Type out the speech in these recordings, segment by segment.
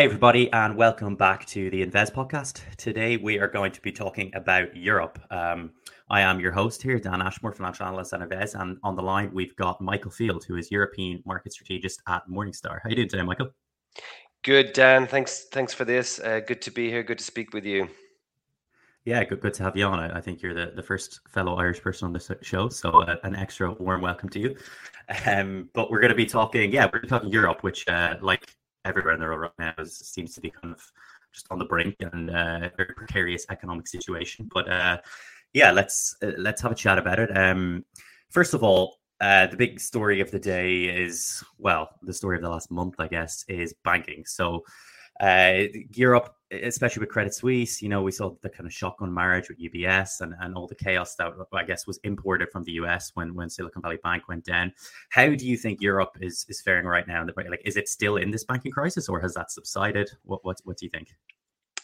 Hey, everybody, and welcome back to the Invezz podcast. Today, we are going to be talking about Europe. Um, I am your host here, Dan Ashmore, financial analyst at Invezz, and on the line, we've got Michael Field, who is European market strategist at Morningstar. How you doing today, Michael? Good, Dan. Thanks. Thanks for this. Uh, good to be here. Good to speak with you. Yeah, good, good to have you on. I, I think you're the, the first fellow Irish person on this show, so uh, an extra warm welcome to you. Um, but we're going to be talking, yeah, we're talking Europe, which, uh, like everywhere in the world right now is, seems to be kind of just on the brink and uh, very precarious economic situation. But uh, yeah, let's uh, let's have a chat about it. Um, first of all, uh, the big story of the day is well, the story of the last month, I guess, is banking. So uh, Europe, especially with Credit Suisse, you know, we saw the kind of shotgun marriage with UBS and, and all the chaos that I guess was imported from the US when, when Silicon Valley Bank went down. How do you think Europe is is faring right now? Like, is it still in this banking crisis or has that subsided? What what what do you think?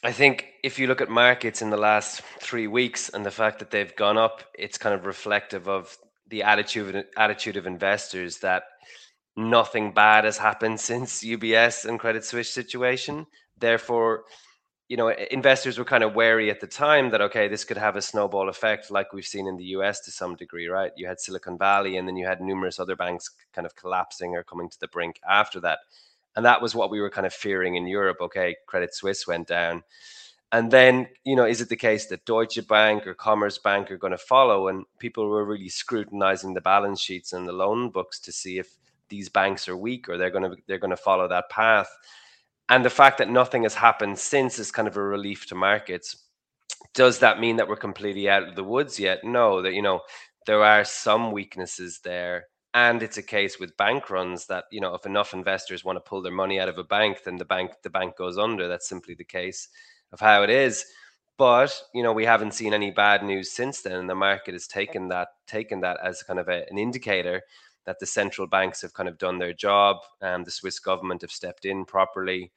I think if you look at markets in the last three weeks and the fact that they've gone up, it's kind of reflective of the attitude attitude of investors that nothing bad has happened since UBS and Credit Suisse situation. Therefore, you know, investors were kind of wary at the time that okay, this could have a snowball effect, like we've seen in the US to some degree, right? You had Silicon Valley, and then you had numerous other banks kind of collapsing or coming to the brink after that, and that was what we were kind of fearing in Europe. Okay, Credit Suisse went down, and then you know, is it the case that Deutsche Bank or Commerzbank are going to follow? And people were really scrutinizing the balance sheets and the loan books to see if these banks are weak or they're going to they're going to follow that path. And the fact that nothing has happened since is kind of a relief to markets. Does that mean that we're completely out of the woods yet? No that you know there are some weaknesses there. And it's a case with bank runs that you know if enough investors want to pull their money out of a bank then the bank the bank goes under. That's simply the case of how it is but you know we haven't seen any bad news since then and the market has taken that taken that as kind of a, an indicator that the central banks have kind of done their job, and um, the Swiss government have stepped in properly,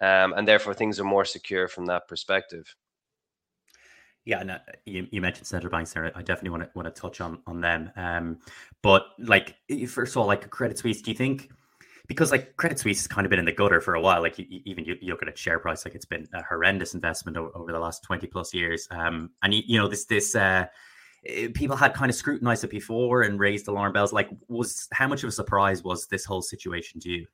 um, and therefore things are more secure from that perspective. Yeah, no, you, you mentioned central banks there. I definitely want to want to touch on on them. Um, but like first of all, like Credit Suisse, do you think? Because like Credit Suisse has kind of been in the gutter for a while. Like you, even you, you, look at its share price, like it's been a horrendous investment over, over the last twenty plus years. Um, and you, you know this this uh, Eh, people had kind of scrutinized it before and raised alarm bells. Like, was how much of a surprise was this whole situation to you?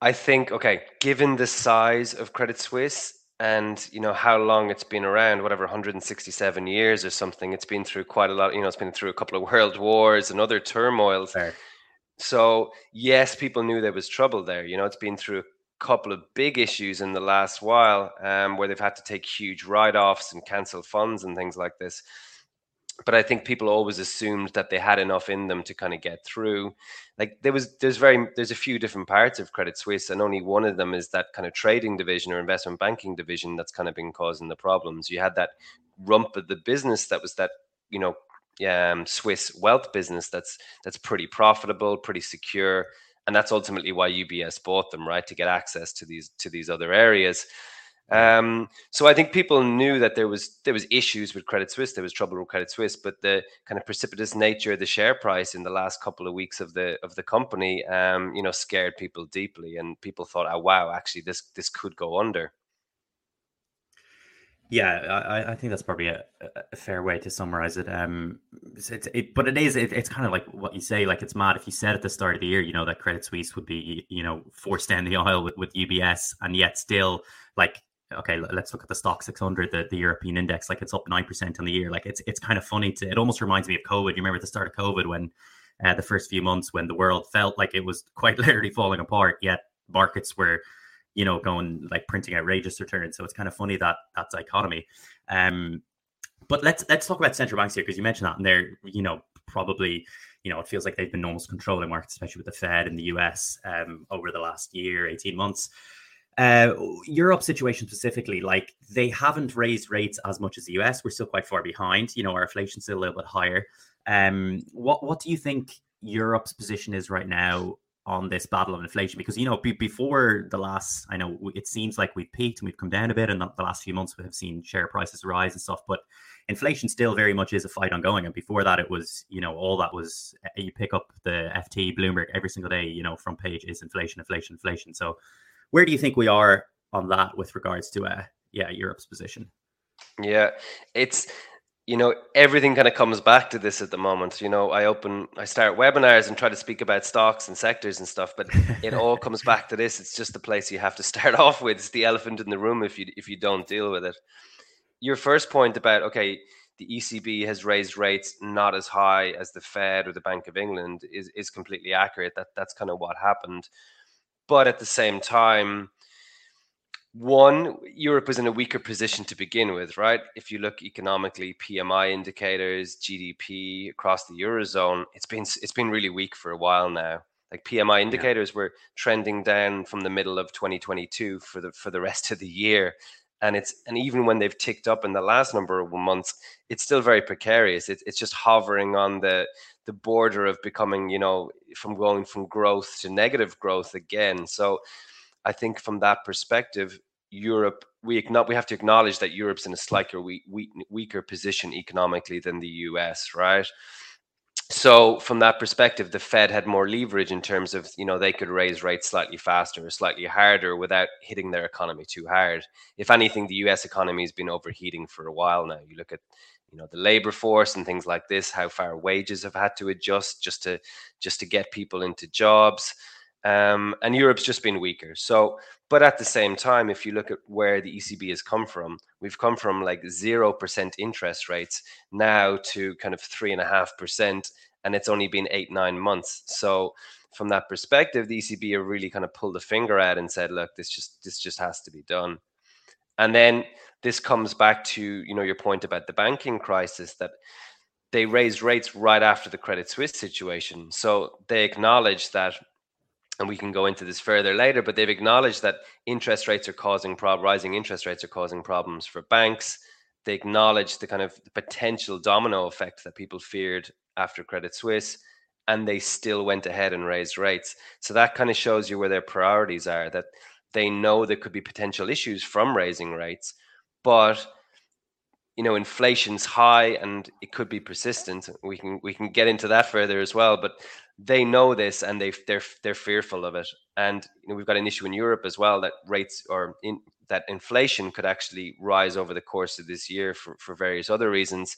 I think okay, given the size of Credit Suisse and you know how long it's been around, whatever 167 years or something, it's been through quite a lot. You know, it's been through a couple of world wars and other turmoils. Fair. So yes, people knew there was trouble there. You know, it's been through a couple of big issues in the last while um, where they've had to take huge write-offs and cancel funds and things like this but I think people always assumed that they had enough in them to kind of get through. Like there was, there's very, there's a few different parts of Credit Suisse, and only one of them is that kind of trading division or investment banking division that's kind of been causing the problems. You had that rump of the business that was that, you know, um, Swiss wealth business that's that's pretty profitable, pretty secure, and that's ultimately why UBS bought them, right, to get access to these to these other areas. Um, so I think people knew that there was there was issues with Credit Suisse, there was trouble with Credit Suisse, but the kind of precipitous nature of the share price in the last couple of weeks of the of the company, um, you know, scared people deeply, and people thought, "Oh, wow, actually, this this could go under." Yeah, I, I think that's probably a, a, fair way to summarize it. Um, it's, it, but it is it, it's kind of like what you say. Like it's mad if you said at the start of the year, you know, that Credit Suisse would be, you know, forced down the aisle with, with UBS, and yet still, like okay, let's look at the Stoxx 600, the, the European index, like it's up 9% on the year. Like it's, it's kind of funny to, it almost reminds me of COVID. You remember the start of COVID when uh, the first few months when the world felt like it was quite literally falling apart, yet markets were, you know, going like printing outrageous returns. So it's kind of funny that that dichotomy. Um, but let's let's talk about central banks here because you mentioned that, and they're you know probably you know it feels like they've been almost controlling markets, especially with the Fed in the U.S. Um, over the last year, eighteen months. Uh, Europe situation specifically, like they haven't raised rates as much as the US. We're still quite far behind. You know, our inflation's still a little bit higher. Um, what what do you think Europe's position is right now on this battle of inflation because you know be, before the last i know it seems like we've peaked and we've come down a bit and the, the last few months we have seen share prices rise and stuff but inflation still very much is a fight ongoing and before that it was you know all that was eh, you pick up the ft bloomberg every single day you know front page is inflation inflation inflation. So where do you think we are on that with regards to uh yeah europe's position? Yeah it's you know everything kind of comes back to this at the moment. You know i open i start webinars and try to speak about stocks and sectors and stuff but it all comes back to this. It's just the place you have to start off with. It's the elephant in the room if you if you don't deal with it. Your first point about okay the ECB has raised rates not as high as the Fed or the Bank of England is is completely accurate. That that's kind of what happened. But at the same time one, Europe was in a weaker position to begin with, right? If you look economically, PMI indicators, GDP across the eurozone, it's been it's been really weak for a while now. Like PMI indicators yeah. were trending down from the middle of 2022 for the for the rest of the year, and it's and even when they've ticked up in the last number of months, it's still very precarious. It, it's just hovering on the the border of becoming, you know, from going from growth to negative growth again. So I think from that perspective, Europe we we have to acknowledge that Europe's in a slightly weak, weak, weaker position economically than the US, right? So from that perspective, the Fed had more leverage in terms of you know they could raise rates slightly faster or slightly harder without hitting their economy too hard. If anything, the U.S. economy has been overheating for a while now. You look at you know the labor force and things like this, how far wages have had to adjust just to just to get people into jobs. Um, and Europe's just been weaker. So, but at the same time, if you look at where the ECB has come from, we've come from like 0% interest rates now to kind of 3.5%, and it's only been eight, nine months. So, from that perspective, the ECB have really kind of pulled a finger out and said, look, this just this just has to be done. And then this comes back to you know your point about the banking crisis that they raised rates right after the Credit Suisse situation. So they acknowledge that and we can go into this further later, but they've acknowledged that interest rates are causing prob- rising interest rates are causing problems for banks. They acknowledge the kind of potential domino effect that people feared after Credit Suisse, and they still went ahead and raised rates. So that kind of shows you where their priorities are. That they know there could be potential issues from raising rates, but you know inflation's high and it could be persistent. We can we can get into that further as well, but they know this and they they're they're fearful of it. And you know, we've got an issue in Europe as well that rates or in, that inflation could actually rise over the course of this year for, for various other reasons.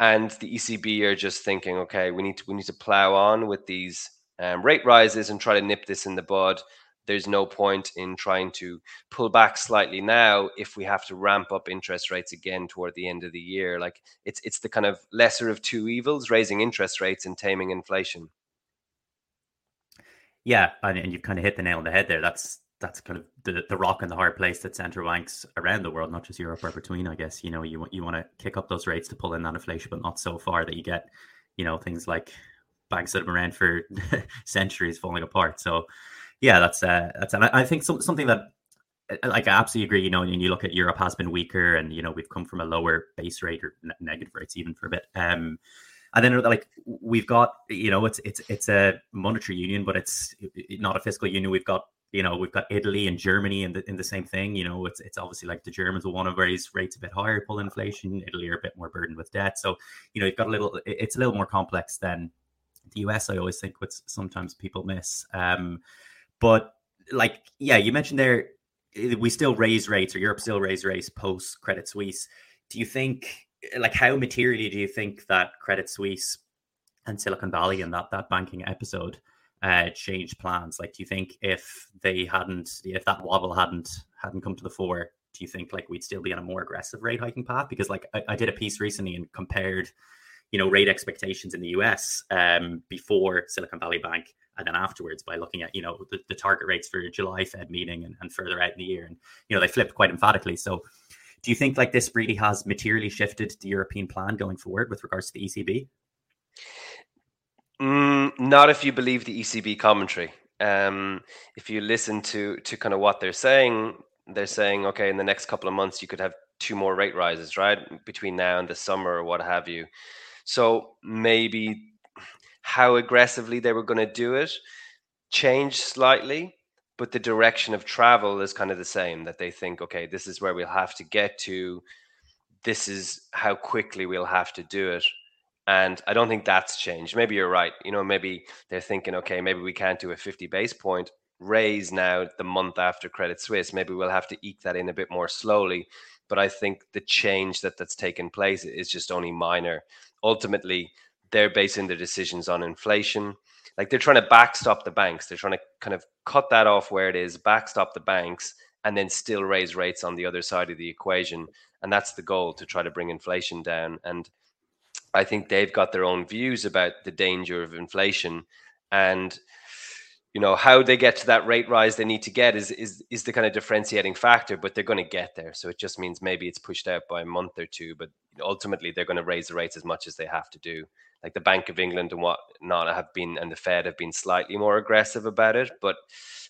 And the ECB are just thinking, okay, we need to we need to plow on with these um, rate rises and try to nip this in the bud there's no point in trying to pull back slightly now if we have to ramp up interest rates again toward the end of the year like it's it's the kind of lesser of two evils raising interest rates and taming inflation yeah and you've kind of hit the nail on the head there that's that's kind of the, the rock and the hard place that central banks around the world, not just Europe are between. I guess you know you want you want to kick up those rates to pull in that inflation, but not so far that you get you know things like banks that have been around for centuries falling apart. So yeah, that's uh, that's and I, think some, something that uh, like I absolutely agree. You know, and you look at Europe has been weaker, and you know we've come from a lower base rate or ne- negative rates even for a bit. Um, and then like we've got you know it's it's it's a monetary union, but it's not a fiscal union. We've got you know we've got Italy and Germany in the in the same thing. You know, it's it's obviously like the Germans will want to raise rates a bit higher, pull inflation. Italy are a bit more burdened with debt, so you know you've got a little. It's a little more complex than the US. I always think what sometimes people miss. Um, but like, yeah, you mentioned there, eh, we still raise rates, or Europe still raise rates post Credit Suisse. Do you think, like, how materially do you think that Credit Suisse and Silicon Valley and that that banking episode uh, changed plans? Like, do you think if they hadn't, if that wobble hadn't hadn't come to the fore, do you think like we'd still be on a more aggressive rate hiking path? Because like I, I did a piece recently and compared, you know, rate expectations in the US um, before Silicon Valley Bank and then afterwards by looking at you know the, the target rates for July Fed meeting and, and further out in the year, and you know they flipped quite emphatically. So, do you think like this really has materially shifted the European plan going forward with regards to the ECB? Mm, not if you believe the ECB commentary. Um, if you listen to to kind of what they're saying, they're saying, okay, in the next couple of months, you could have two more rate rises, right, between now and the summer or what have you. So maybe how aggressively they were going to do it. changed slightly, but the direction of travel is kind of the same. That they think, okay, this is where we'll have to get to. This is how quickly we'll have to do it. And I don't think that's changed. Maybe you're right. You know, maybe they're thinking, okay, maybe we can't do a 50 base point raise now the month after Credit Suisse. Maybe we'll have to eke that in a bit more slowly. But I think the change that that's taken place is just only minor. Ultimately, they're basing their decisions on inflation. Like they're trying to backstop the banks. They're trying to kind of cut that off where it is, backstop the banks, and then still raise rates on the other side of the equation. And that's the goal to try to bring inflation down. And I think they've got their own views about the danger of inflation. And you know how they get to that rate rise they need to get is is is the kind of differentiating factor but they're going to get there. So it just means maybe it's pushed out by a month or two but ultimately they're going to raise the rates as much as they have to do. Like the bank of england and whatnot have been and the fed have been slightly more aggressive about it but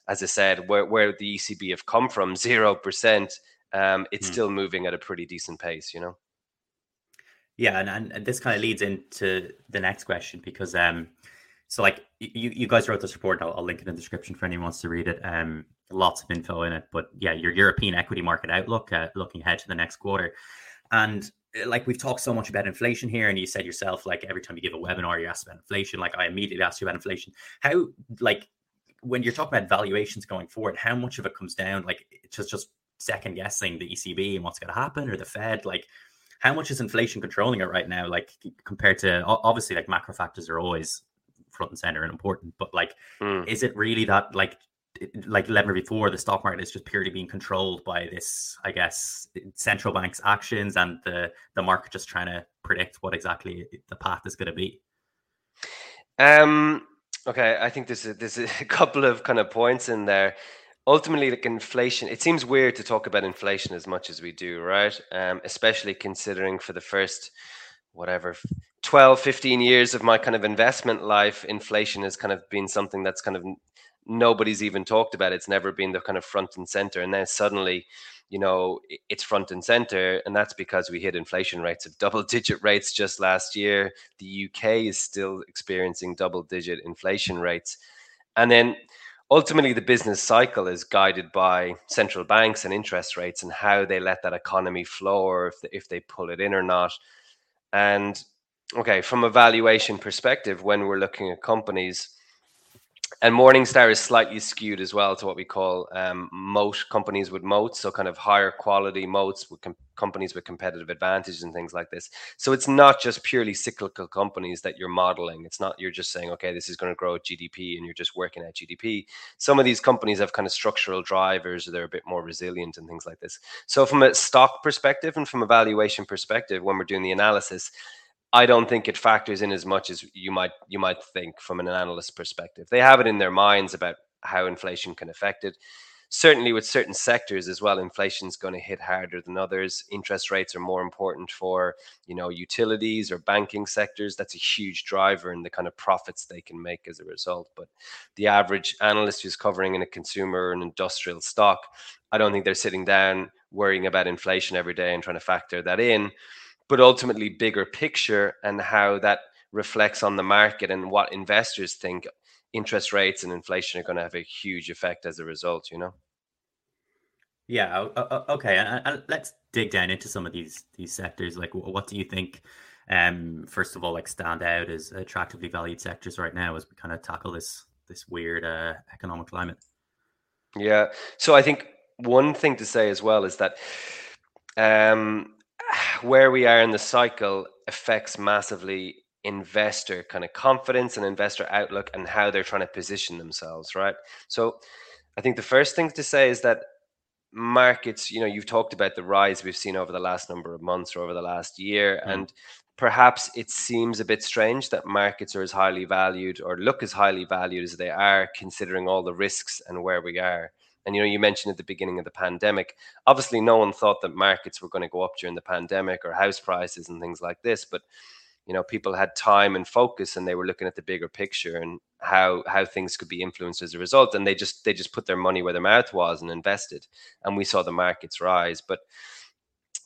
as i said where, where the ecb have come from 0% um, it's hmm. still moving at a pretty decent pace you know? Yeah and, and this kind of leads into the next question because um so like you, you guys wrote this report. I'll, I'll, link it in the description for anyone who wants to read it. Um, lots of info in it, but yeah, your European equity market outlook, uh, looking ahead to the next quarter, and uh, like we've talked so much about inflation here, and you said yourself, like every time you give a webinar, you ask about inflation. Like I immediately ask you about inflation. How like when you're talking about valuations going forward, how much of it comes down like just just second guessing the ECB and what's going to happen, or the Fed, like how much is inflation controlling it right now like compared to obviously like macro factors are always front and center and important. But like, mm. is it really that like like lever before the stock market is just purely being controlled by this, I guess, central bank's actions and the the market just trying to predict what exactly the path is going to be? Um. Okay, I think there's a, there's a couple of kind of points in there. Ultimately, like inflation, it seems weird to talk about inflation as much as we do, right? Um, especially considering for the first whatever 12 15 years of my kind of investment life inflation has kind of been something that's kind of nobody's even talked about. It's never been the kind of front and center. And then suddenly you know it's front and center and that's because we hit inflation rates of double digit rates just last year. The uk is still experiencing double digit inflation rates. And then ultimately the business cycle is guided by central banks and interest rates and how they let that economy flow or if they, if they pull it in or not and okay, from a valuation perspective, when we're looking at companies, and Morningstar is slightly skewed as well to what we call um, moat companies with moats, so kind of higher quality moats with com- companies with competitive advantage and things like this. So it's not just purely cyclical companies that you're modeling. It's not you're just saying, okay, this is going to grow at GDP, and you're just working at GDP. Some of these companies have kind of structural drivers, they're a bit more resilient and things like this. So from a stock perspective and from a valuation perspective, when we're doing the analysis, I don't think it factors in as much as you might you might think from an analyst perspective. They have it in their minds about how inflation can affect it. Certainly, with certain sectors as well, inflation is going to hit harder than others. Interest rates are more important for you know utilities or banking sectors. That's a huge driver in the kind of profits they can make as a result. But the average analyst who's covering in a consumer and industrial stock, I don't think they're sitting down worrying about inflation every day and trying to factor that in but ultimately bigger picture and how that reflects on the market and what investors think interest rates and inflation are going to have a huge effect as a result you know? Yeah okay and let's dig down into some of these these sectors. Like what do you think um first of all like stand out as attractively valued sectors right now as we kind of tackle this this weird uh, economic climate? Yeah so i think one thing to say as well is that um where we are in the cycle affects massively investor kind of confidence and investor outlook and how they're trying to position themselves, right? So I think the first thing to say is that markets, you know, you've talked about the rise we've seen over the last number of months or over the last year. Mm. And perhaps it seems a bit strange that markets are as highly valued or look as highly valued as they are, considering all the risks and where we are. And you know, you mentioned at the beginning of the pandemic. Obviously, no one thought that markets were going to go up during the pandemic or house prices and things like this. But you know, people had time and focus, and they were looking at the bigger picture and how how things could be influenced as a result. And they just they just put their money where their mouth was and invested. And we saw the markets rise. But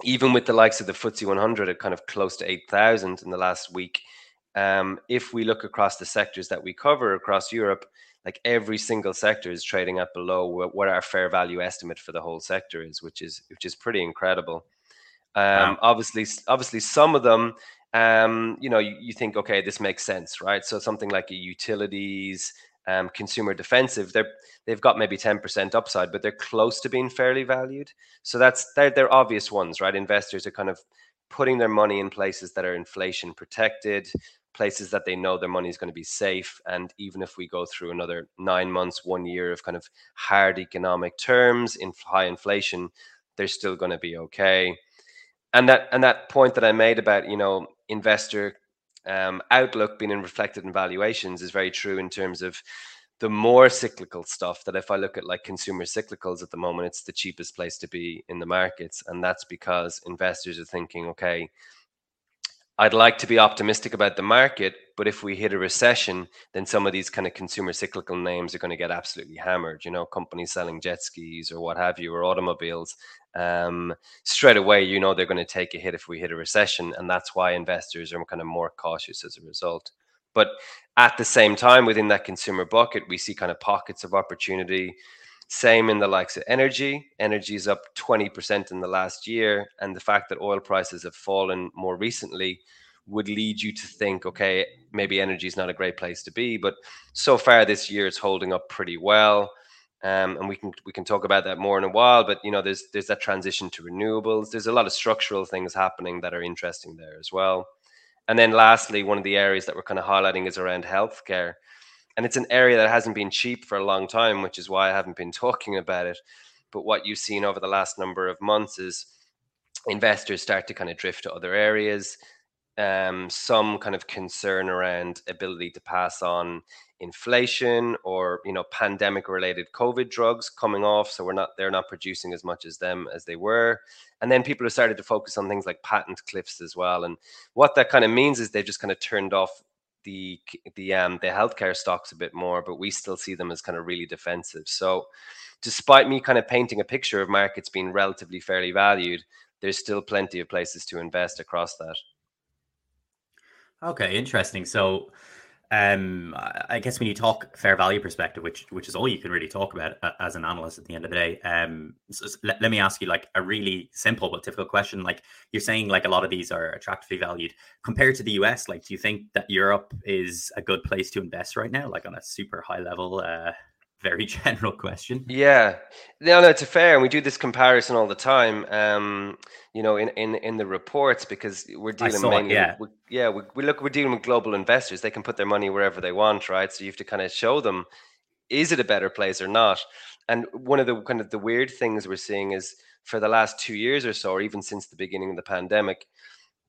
even with the likes of the FTSE 100 at kind of close to 8,000 in the last week, um, if we look across the sectors that we cover across Europe, like every single sector is trading at below what our fair value estimate for the whole sector is, which is which is pretty incredible. Um, wow. Obviously, obviously, some of them, um, you know, you, you, think, okay, this makes sense, right? So something like a utilities, um, consumer defensive, they're they've got maybe ten percent upside, but they're close to being fairly valued. So that's they're, they're obvious ones, right? Investors are kind of putting their money in places that are inflation protected, places that they know their money is going to be safe. And even if we go through another nine months, one year of kind of hard economic terms in high inflation, they're still going to be okay. And that and that point that I made about you know investor um, outlook being reflected in valuations is very true in terms of the more cyclical stuff that if I look at like consumer cyclicals at the moment, it's the cheapest place to be in the markets. And that's because investors are thinking, okay, I'd like to be optimistic about the market, but if we hit a recession, then some of these kind of consumer cyclical names are going to get absolutely hammered. You know, companies selling jet skis or what have you, or automobiles. Um, straight away, you know, they're going to take a hit if we hit a recession. And that's why investors are kind of more cautious as a result. But at the same time, within that consumer bucket, we see kind of pockets of opportunity. Same in the likes of energy. Energy is up 20% in the last year. And the fact that oil prices have fallen more recently would lead you to think, okay, maybe energy is not a great place to be. But so far this year, it's holding up pretty well. Um, and we can we can talk about that more in a while. But you know, there's there's that transition to renewables. There's a lot of structural things happening that are interesting there as well. And then lastly, one of the areas that we're kind of highlighting is around healthcare. And it's an area that hasn't been cheap for a long time, which is why I haven't been talking about it. But what you've seen over the last number of months is investors start to kind of drift to other areas. Um, some kind of concern around ability to pass on inflation or you know pandemic related covid drugs coming off so we're not they're not producing as much as them as they were and then people have started to focus on things like patent cliffs as well and what that kind of means is they've just kind of turned off the the um the healthcare stocks a bit more but we still see them as kind of really defensive. So despite me kind of painting a picture of markets being relatively fairly valued there's still plenty of places to invest across that. Okay interesting. So um, I guess when you talk fair value perspective, which which is all you can really talk about uh, as an analyst at the end of the day. Um, so let, let me ask you like a really simple but difficult question. Like you're saying, like a lot of these are attractively valued compared to the US. Like, do you think that Europe is a good place to invest right now? Like on a super high level, uh, very general question. Yeah, no, no, it's a fair, and we do this comparison all the time. Um, you know, in, in in the reports because we're dealing mainly, it, yeah, with, yeah, we, we look, we're dealing with global investors. They can put their money wherever they want, right? So you have to kind of show them, is it a better place or not? And one of the kind of the weird things we're seeing is for the last two years or so, or even since the beginning of the pandemic,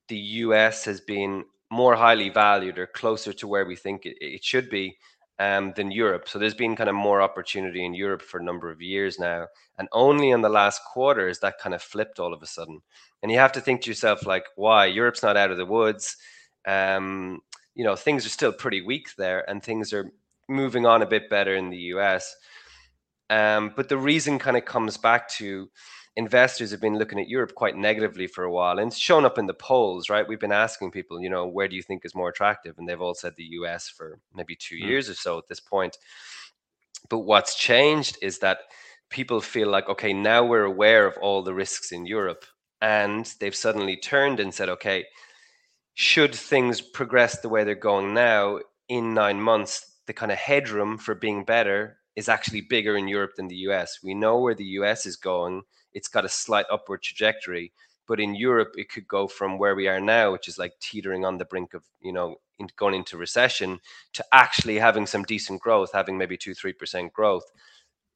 the U.S. has been more highly valued or closer to where we think it, it should be um, than Europe. So there's been kind of more opportunity in Europe for a number of years now. And only in the last quarter is that kind of flipped all of a sudden. And you have to think to yourself, like, why? Europe's not out of the woods. Um, you know, things are still pretty weak there and things are moving on a bit better in the US. Um, but the reason kind of comes back to investors have been looking at Europe quite negatively for a while and it's shown up in the polls, right? We've been asking people, you know, where do you think is more attractive? And they've all said the US for maybe two mm. years or so at this point. But what's changed is that people feel like, okay, now we're aware of all the risks in Europe. And they've suddenly turned and said, okay, should things progress the way they're going now in nine months, the kind of headroom for being better is actually bigger in Europe than the US. We know where the US is going it's got a slight upward trajectory. But in Europe, it could go from where we are now, which is like teetering on the brink of, you know, in, going into recession, to actually having some decent growth, having maybe two, three percent growth.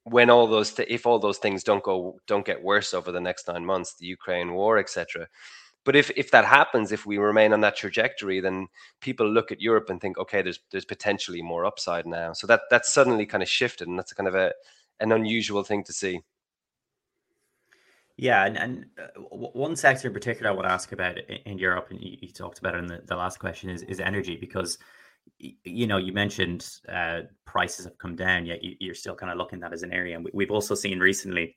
When all those, th- if all those things don't go, don't get worse over the next nine months, the Ukraine war, etc. But if if that happens, if we remain on that trajectory, then people look at Europe and think, okay, there's there's potentially more upside now. So that that's suddenly kind of shifted, and that's kind of a an unusual thing to see. Yeah, and, and uh, one sector in particular I want to ask about in, Europe, and you, talked about it in the, the last question, is, is energy because you know you mentioned uh, prices have come down, yet you, are still kind of looking at that as an area, and we, we've also seen recently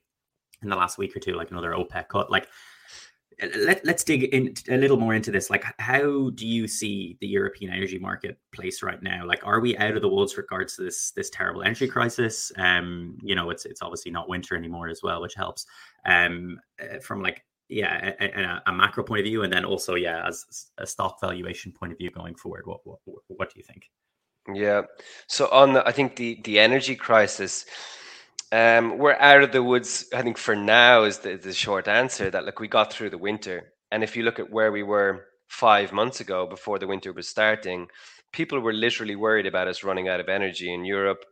in the last week or two like another OPEC cut. Like let, us dig in a little more into this. Like, how do you see the European energy marketplace right now? Like, are we out of the woods regards to this this terrible energy crisis? Um, you know, it's it's obviously not winter anymore as well, which helps. Um, uh, from like yeah, a, a, a macro point of view, and then also yeah, as a stock valuation point of view going forward. What what what do you think? Yeah. So on the, I think the the energy crisis um, we're out of the woods. I think for now is the, the short answer that like we got through the winter, and if you look at where we were five months ago before the winter was starting, people were literally worried about us running out of energy in Europe.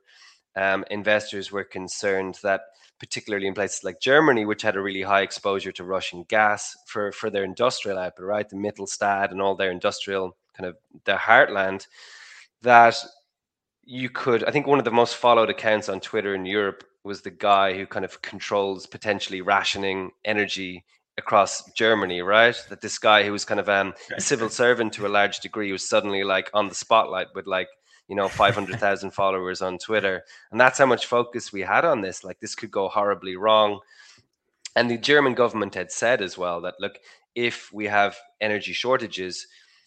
Um, investors were concerned that, particularly in places like Germany, which had a really high exposure to Russian gas for for their industrial output, right, the Mittelstand and all their industrial kind of their heartland, that you could. I think one of the most followed accounts on Twitter in Europe was the guy who kind of controls potentially rationing energy across Germany, right? That this guy who was kind of um, a civil servant to a large degree was suddenly like on the spotlight with like you know 500,000 followers on Twitter, and that's how much focus we had on this. Like this could go horribly wrong, and the German government had said as well that look, if we have energy shortages,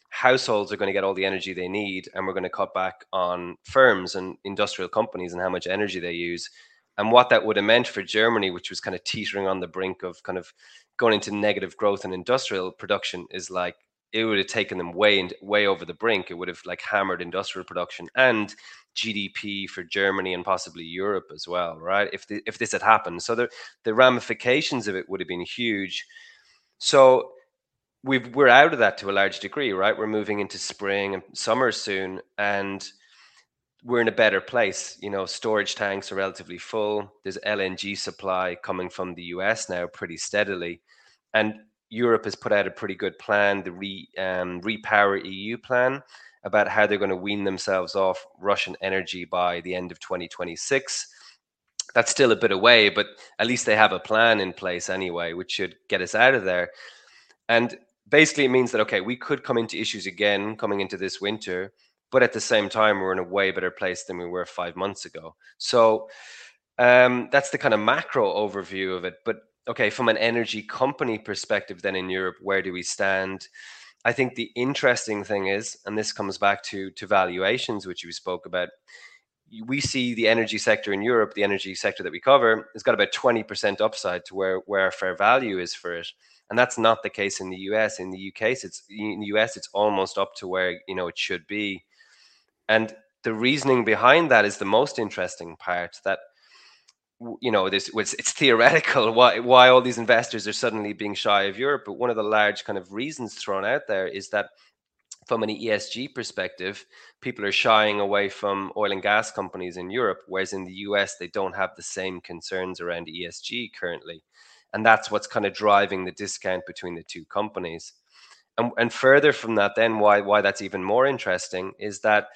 households are going to get all the energy they need, and we're going to cut back on firms and industrial companies and how much energy they use and what that would have meant for Germany, which was kind of teetering on the brink of kind of going into negative growth in industrial production, is like it would have taken them way and way over the brink. It would have like hammered industrial production and GDP for Germany and possibly Europe as well, right? If the, if this had happened, so the the ramifications of it would have been huge. So we've we're out of that to a large degree, right? We're moving into spring and summer soon, and we're in a better place. You know, storage tanks are relatively full. There's LNG supply coming from the US now pretty steadily. And Europe has put out a pretty good plan, the re, um, Repower EU plan, about how they're going to wean themselves off Russian energy by the end of 2026. That's still a bit away, but at least they have a plan in place anyway, which should get us out of there. And basically, it means that, okay, we could come into issues again coming into this winter but at the same time we're in a way better place than we were five months ago. So um, that's the kind of macro overview of it. But okay from an energy company perspective then in europe where do we stand? I think the interesting thing is and this comes back to to valuations which you spoke about we see the energy sector in europe the energy sector that we cover has got about 20% upside to where where our fair value is for it. And that's not the case in the us in the uk it's in the us it's almost up to where you know it should be and the reasoning behind that is the most interesting part that you know this it's, it's theoretical why why all these investors are suddenly being shy of Europe but one of the large kind of reasons thrown out there is that from an ESG perspective people are shying away from oil and gas companies in Europe whereas in the US they don't have the same concerns around ESG currently. And that's what's kind of driving the discount between the two companies. And, and further from that then why why that's even more interesting is that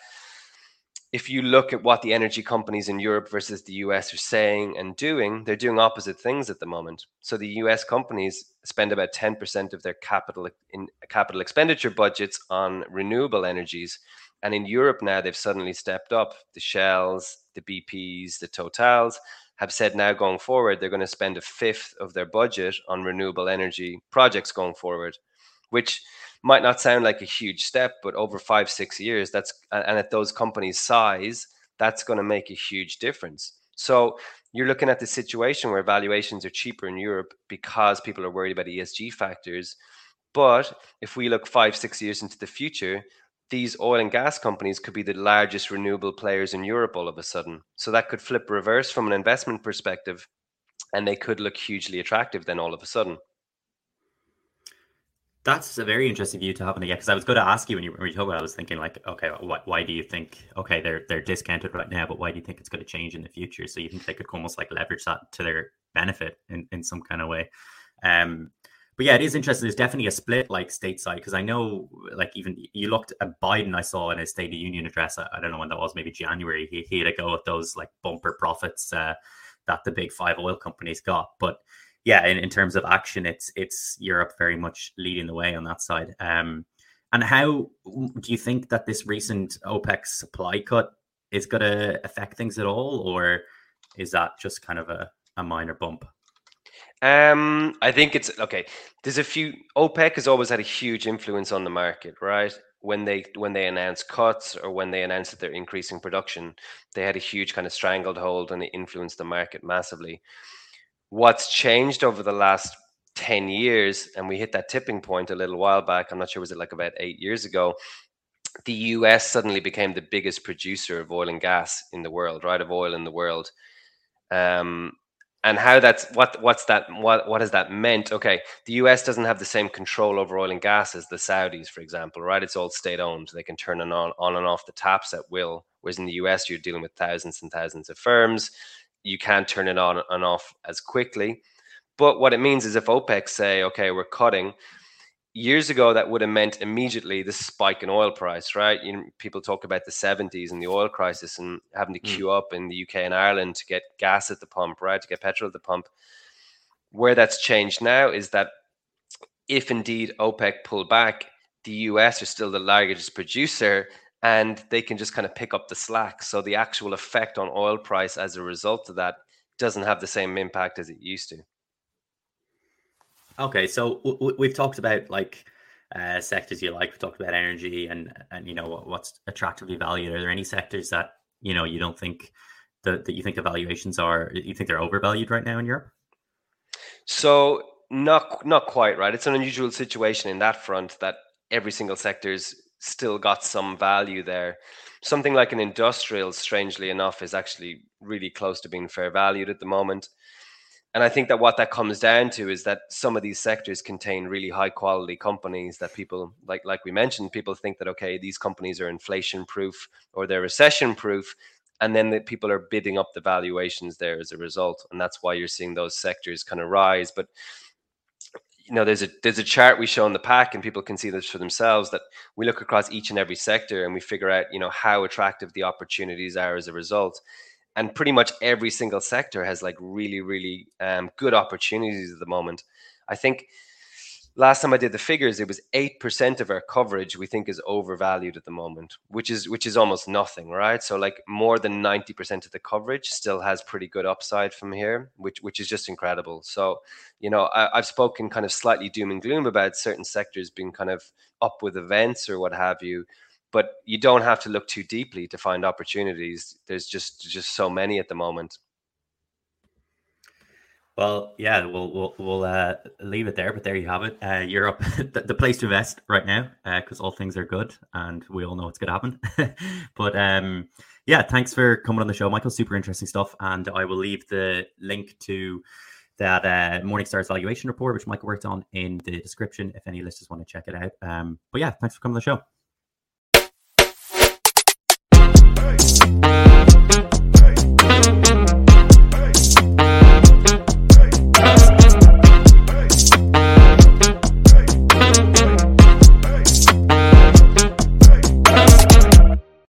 if you look at what the energy companies in Europe versus the US are saying and doing, they're doing opposite things at the moment. So the US companies spend about 10% of their capital in capital expenditure budgets on renewable energies. And in Europe now they've suddenly stepped up. The Shells, the BPs, the Totals have said now going forward they're going to spend a fifth of their budget on renewable energy projects going forward, which might not sound like a huge step, but over five, six years, that's and at those companies' size, that's going to make a huge difference. So you're looking at the situation where valuations are cheaper in Europe because people are worried about ESG factors. But if we look five, six years into the future, these oil and gas companies could be the largest renewable players in Europe all of a sudden. So that could flip reverse from an investment perspective, and they could look hugely attractive then all of a sudden. That's a very interesting view to have in again because I was going to ask you when you were talking about. It, I was thinking like, okay, why, why do you think okay they're they're discounted right now, but why do you think it's going to change in the future? So you think they could almost like leverage that to their benefit in, in some kind of way. Um, but yeah, it is interesting. There's definitely a split like stateside because I know like even you looked at Biden. I saw in his State of Union address. I, I don't know when that was, maybe January. He, he had a go at those like bumper profits uh, that the big five oil companies got, but yeah, in, in terms of action, it's it's Europe very much leading the way on that side. Um, and how do you think that this recent OPEC supply cut is going to affect things at all, or is that just kind of a, a minor bump? Um, I think it's okay. There's a few. OPEC has always had a huge influence on the market, right? When they when they announce cuts or when they announce that they're increasing production, they had a huge kind of strangled hold and it influenced the market massively. What's changed over the last 10 years, and we hit that tipping point a little while back. I'm not sure, was it like about eight years ago? The US suddenly became the biggest producer of oil and gas in the world, right? Of oil in the world. Um, and how that's what what's that what what has that meant okay the us doesn't have the same control over oil and gas as the saudis for example right it's all state owned they can turn on on and off the taps at will whereas in the us you're dealing with thousands and thousands of firms you can't turn it on and off as quickly but what it means is if OPEC say, okay, we're cutting, years ago that would have meant immediately the spike in oil price, right? You know, people talk about the 70s and the oil crisis and having to mm. queue up in the UK and Ireland to get gas at the pump, right? To get petrol at the pump. Where that's changed now is that if indeed OPEC pull back, the US are still the largest producer and they can just kind of pick up the slack. So the actual effect on oil price as a result of that doesn't have the same impact as it used to. Okay, so w- we've talked about like uh, sectors you like. We've talked about energy and and you know what, what's attractively valued. Are there any sectors that you know you don't think that, that you think the valuations are you think they're overvalued right now in Europe? So not not quite right. It's an unusual situation in that front that every single sector's still got some value there. Something like an industrial, strangely enough, is actually really close to being fair valued at the moment. And I think that what that comes down to is that some of these sectors contain really high quality companies that people like like we mentioned people think that okay these companies are inflation proof or they're recession proof and then the people are bidding up the valuations there as a result. And that's why you're seeing those sectors kind of rise. But you know there's a there's a chart we show in the pack and people can see this for themselves that we look across each and every sector and we figure out you know how attractive the opportunities are as a result. And pretty much every single sector has like really really um, good opportunities at the moment. I think last time i did the figures it was 8% of our coverage we think is overvalued at the moment which is which is almost nothing right so like more than 90% of the coverage still has pretty good upside from here which which is just incredible so you know I, i've spoken kind of slightly doom and gloom about certain sectors being kind of up with events or what have you but you don't have to look too deeply to find opportunities. There's just just so many at the moment. Well, yeah, we'll we'll, we'll uh, leave it there. But there you have it. Uh, Europe, the, the, place to invest right now, because uh, all things are good, and we all know it's going to happen. but um, yeah, thanks for coming on the show, Michael. Super interesting stuff, and I will leave the link to that uh, Morningstar's valuation report, which Michael worked on, in the description if any listeners want to check it out. Um, but yeah, thanks for coming on the show. Bye.